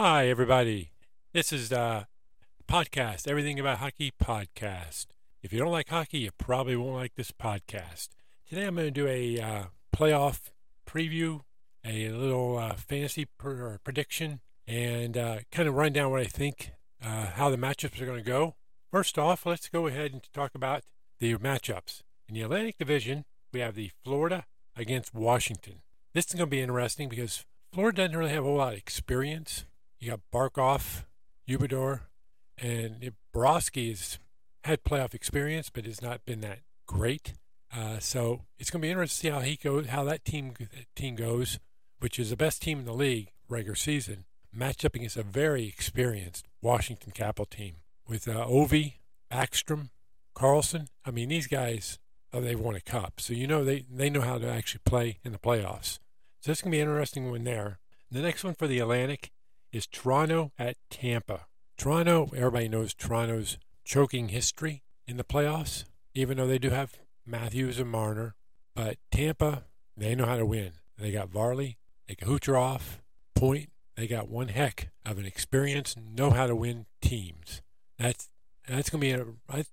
Hi, everybody. This is the podcast, Everything About Hockey podcast. If you don't like hockey, you probably won't like this podcast. Today I'm going to do a uh, playoff preview, a little uh, fantasy per- prediction, and uh, kind of run down what I think, uh, how the matchups are going to go. First off, let's go ahead and talk about the matchups. In the Atlantic Division, we have the Florida against Washington. This is going to be interesting because Florida doesn't really have a whole lot of experience you got Barkov, Huberdeau, and Bobrovsky's had playoff experience, but has not been that great. Uh, so it's going to be interesting to see how he goes, how that team team goes, which is the best team in the league regular season, matched up against a very experienced Washington Capital team with uh, Ovi, Backstrom, Carlson. I mean, these guys, oh, they've won a cup, so you know they they know how to actually play in the playoffs. So it's going to be interesting one there. The next one for the Atlantic is Toronto at Tampa. Toronto, everybody knows Toronto's choking history in the playoffs, even though they do have Matthews and Marner. But Tampa, they know how to win. They got Varley, they got Kucherov, Point. They got one heck of an experienced, know how to win teams. That's that's going to be a. I,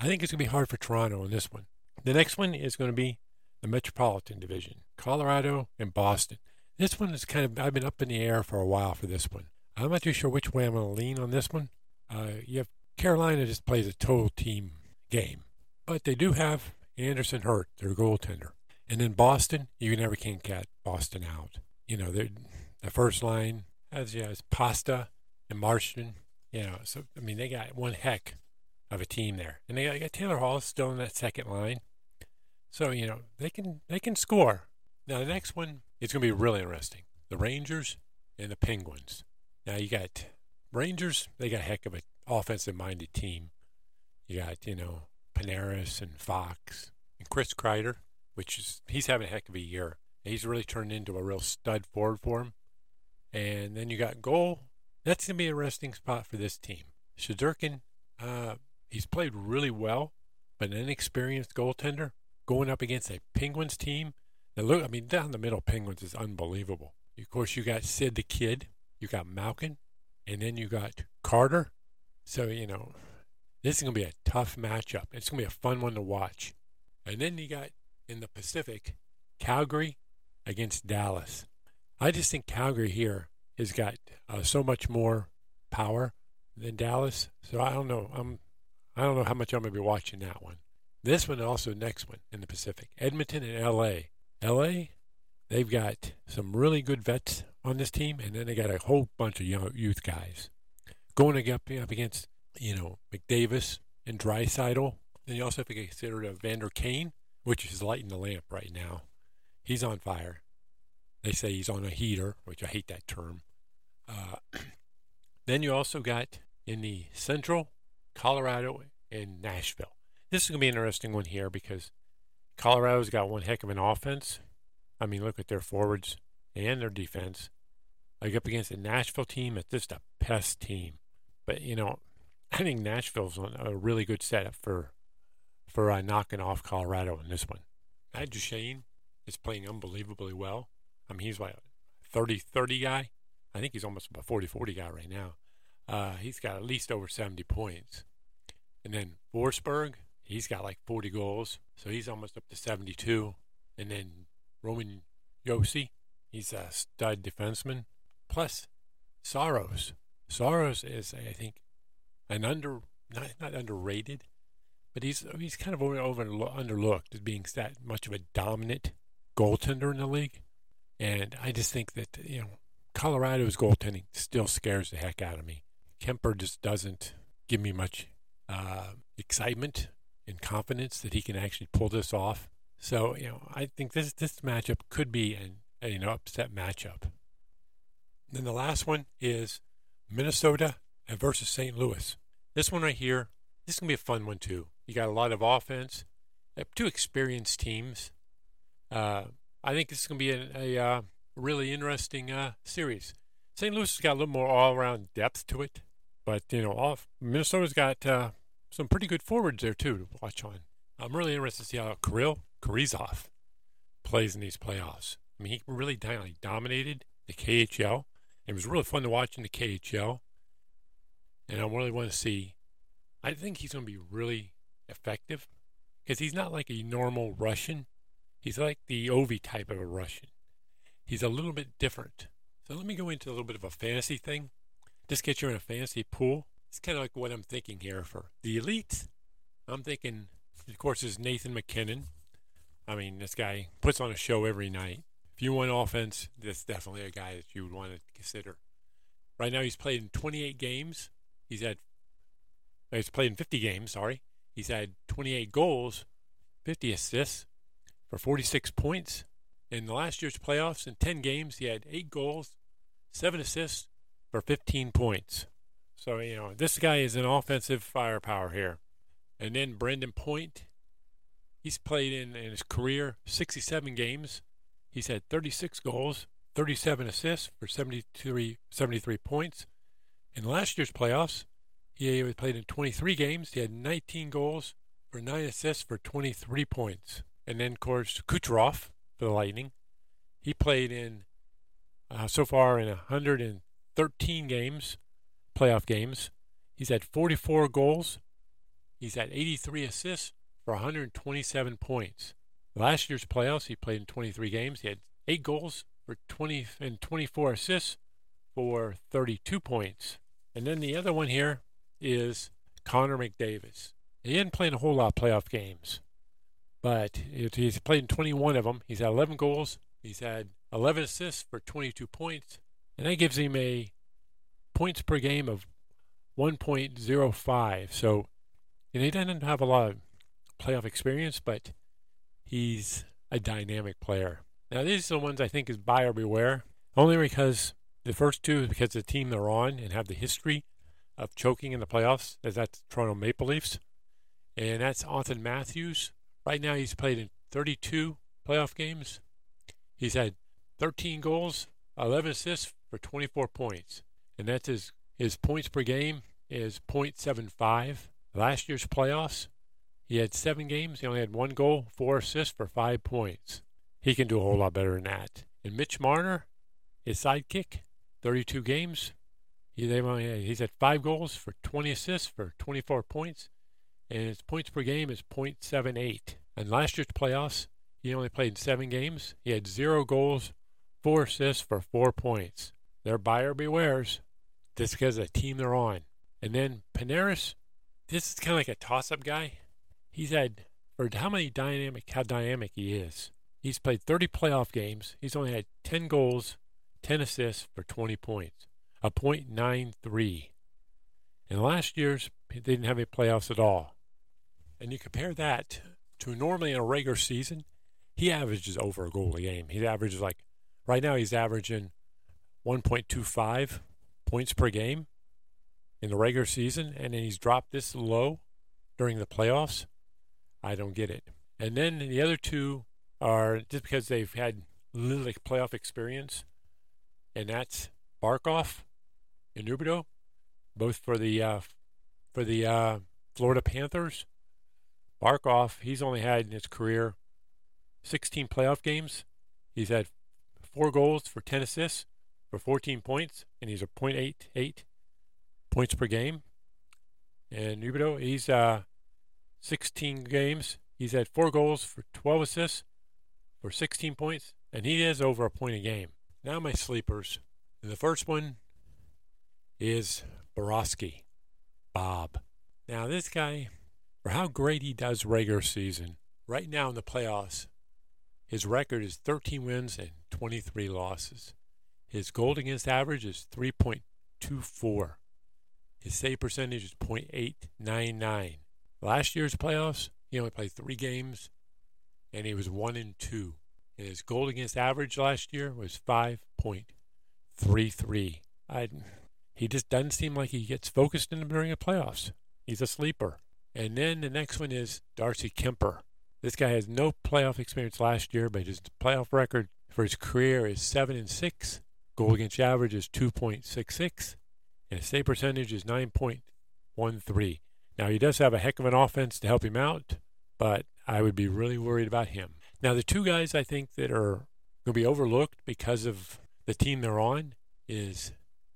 I think it's going to be hard for Toronto in this one. The next one is going to be the Metropolitan Division, Colorado and Boston. This one is kind of, I've been up in the air for a while for this one. I'm not too sure which way I'm going to lean on this one. Uh, you have Carolina just plays a total team game, but they do have Anderson hurt, their goaltender. And then Boston, you never can get Boston out. You know, the first line has, yeah, it's Pasta and Marchand. You know, so, I mean, they got one heck of a team there. And they got, they got Taylor Hall still in that second line. So, you know, they can they can score. Now, the next one it's going to be really interesting. The Rangers and the Penguins. Now you got Rangers. They got a heck of an offensive-minded team. You got you know Panarin and Fox and Chris Kreider, which is he's having a heck of a year. He's really turned into a real stud forward for him. And then you got goal. That's going to be a resting spot for this team. Shesterkin, uh, he's played really well, but an inexperienced goaltender going up against a Penguins team now look, I mean, down the middle, Penguins is unbelievable. Of course, you got Sid the Kid, you got Malkin, and then you got Carter. So you know, this is gonna be a tough matchup. It's gonna be a fun one to watch. And then you got in the Pacific, Calgary against Dallas. I just think Calgary here has got uh, so much more power than Dallas. So I don't know. I'm I don't know how much I'm gonna be watching that one. This one also next one in the Pacific, Edmonton and L.A. LA, they've got some really good vets on this team, and then they got a whole bunch of young youth guys going up, up against, you know, McDavid and Draisaitl. Then you also have to consider Vander Kane, which is lighting the lamp right now. He's on fire. They say he's on a heater, which I hate that term. Uh, then you also got in the Central, Colorado, and Nashville. This is going to be an interesting one here because Colorado's got one heck of an offense. I mean, look at their forwards and their defense. Like up against a Nashville team, it's just a pest team. But you know, I think Nashville's on a really good setup for for uh, knocking off Colorado in this one. Matt Duchene is playing unbelievably well. I mean, he's like 30 30 guy. I think he's almost a 40 40 guy right now. Uh, he's got at least over 70 points. And then Forsberg, he's got like 40 goals, so he's almost up to 72. And then Roman Josi, he's a stud defenseman. Plus, Saros. Saros is, I think, an under not not underrated, but he's he's kind of over, over underlooked as being that much of a dominant goaltender in the league. And I just think that you know Colorado's goaltending still scares the heck out of me. Kuemper just doesn't give me much uh, excitement and confidence that he can actually pull this off. So, you know, I think this this matchup could be an, an upset matchup. Then the last one is Minnesota versus St. Louis. This one right here, this is going to be a fun one too. You got a lot of offense, two experienced teams. Uh, I think this is going to be a, a uh, really interesting uh, series. St. Louis has got a little more all-around depth to it, but you know, all, Minnesota's got uh, some pretty good forwards there too to watch on. I'm really interested to see how Kirill Kaprizov plays in these playoffs. I mean, he really dominated the KHL, It was really fun to watch in the KHL. And I really want to see. I think he's going to be really effective because he's not like a normal Russian. He's like the Ovi type of a Russian. He's a little bit different. So let me go into a little bit of a fantasy thing. Just get you in a fantasy pool. It's kind of like what I'm thinking here for the elite. I'm thinking, of course, is Nathan MacKinnon. I mean, this guy puts on a show every night. If you want offense, that's definitely a guy that you would want to consider. Right now, he's played in 28 games. He's had, he's played in 50 games, sorry. He's had 28 goals, 50 assists for 46 points. In the last year's playoffs, in 10 games, he had 8 goals, 7 assists for 15 points. So, you know, this guy is an offensive firepower here. And then Brendan Point, he's played in, in his career 67 games. He's had 36 goals, 37 assists for 73, 73 points. In last year's playoffs, he played in 23 games. He had 19 goals for 9 assists for 23 points. And then, of course, Kucherov for the Lightning. He played in uh, so far in 113 games, playoff games. He's had 44 goals. He's had 83 assists for 127 points. Last year's playoffs, he played in 23 games. He had eight goals for 20 and 24 assists for 32 points. And then the other one here is Connor McDavid. He hadn't a whole lot of playoff games, but he's played in 21 of them. He's had 11 goals. He's had 11 assists for 22 points, and that gives him a points per game of 1.05. So, and he doesn't have a lot of playoff experience, but he's a dynamic player. Now, these are the ones I think is buyer beware, only because the first two is because the team they're on and have the history of choking in the playoffs, as that's Toronto Maple Leafs. And that's Auston Matthews. Right now, he's played in 32 playoff games. He's had 13 goals, 11 assists for 24 points. And that's his, his points per game is 0.75. Last year's playoffs, he had seven games. He only had one goal, four assists for five points. He can do a whole lot better than that. And Mitch Marner, his sidekick, 32 games, he, they, he's had five goals for 20 assists for 24 points, and his points per game is .78. And last year's playoffs, he only played seven games. He had zero goals, four assists for four points. Their buyer bewares. This because of the team they're on. And then Panarin, this is kind of like a toss-up guy. He's had, or how many dynamic, how dynamic he is. He's played 30 playoff games. He's only had 10 goals, 10 assists for 20 points a .93. In last year's, they didn't have any playoffs at all. And you compare that to normally in a regular season, he averages over a goal a game. He averages like, right now he's averaging 1.25 points per game in the regular season, and then he's dropped this low during the playoffs. I don't get it. And then the other two are just because they've had little playoff experience, and that's Barkov and Huberdeau, both for the uh, for the uh, Florida Panthers. Barkov, he's only had in his career 16 playoff games. He's had four goals for 10 assists for 14 points, and he's a .88 points per game. And Huberdeau, he's uh, 16 games. He's had four goals for 12 assists for 16 points, and he is over a point a game. Now my sleepers. And the first one is Bobrovsky, Bob. Now, this guy, for how great he does regular season, right now in the playoffs, his record is 13 wins and 23 losses. His goal against average is 3.24. His save percentage is .899. Last year's playoffs, he only played three games, and he was one and two. And his goal against average last year was 5.33. I he just doesn't seem like he gets focused in during the playoffs. He's a sleeper. And then the next one is Darcy Kuemper. This guy has no playoff experience last year, but his playoff record for his career is seven and six. Goal against average is 2.66, and his save percentage is 9.13. Now he does have a heck of an offense to help him out, but I would be really worried about him. Now the two guys I think that are going to be overlooked because of the team they're on is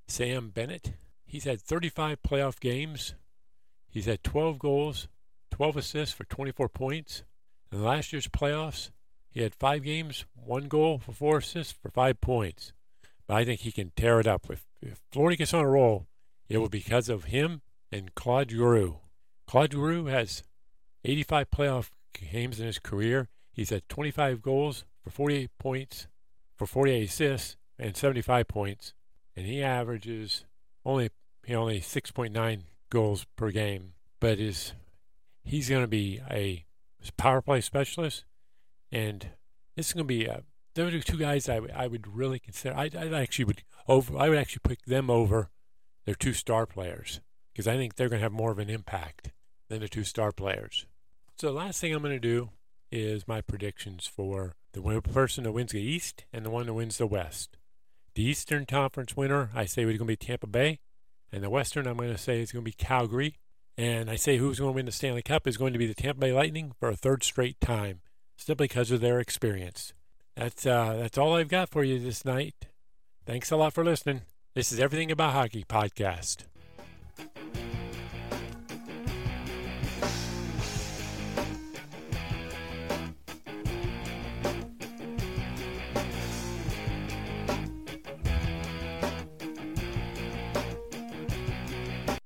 Sam Bennett. He's had 35 playoff games. He's had 12 goals, 12 assists for 24 points. In last year's playoffs, he had five games, one goal for four assists for five points. But I think he can tear it up. If, if Florida gets on a roll, it will be because of him and Claude Giroux. Claude Giroux has 85 playoff games in his career. He's had 25 goals for 48 points, for 48 assists, and 75 points. And he averages only he only 6.9 goals per game. But is he's going to be a power play specialist, and this is going to be a, those are two guys I, I would really consider. I, I actually would over I would actually pick them over their two star players because I think they're going to have more of an impact than the two star players. So the last thing I'm going to do is my predictions for the person that wins the East and the one that wins the West. The Eastern Conference winner, I say, is going to be Tampa Bay, and the Western, I'm going to say, is going to be Calgary. And I say who's going to win the Stanley Cup is going to be the Tampa Bay Lightning for a third straight time, simply because of their experience. That's uh, that's all I've got for you this night. Thanks a lot for listening. This is Everything About Hockey podcast.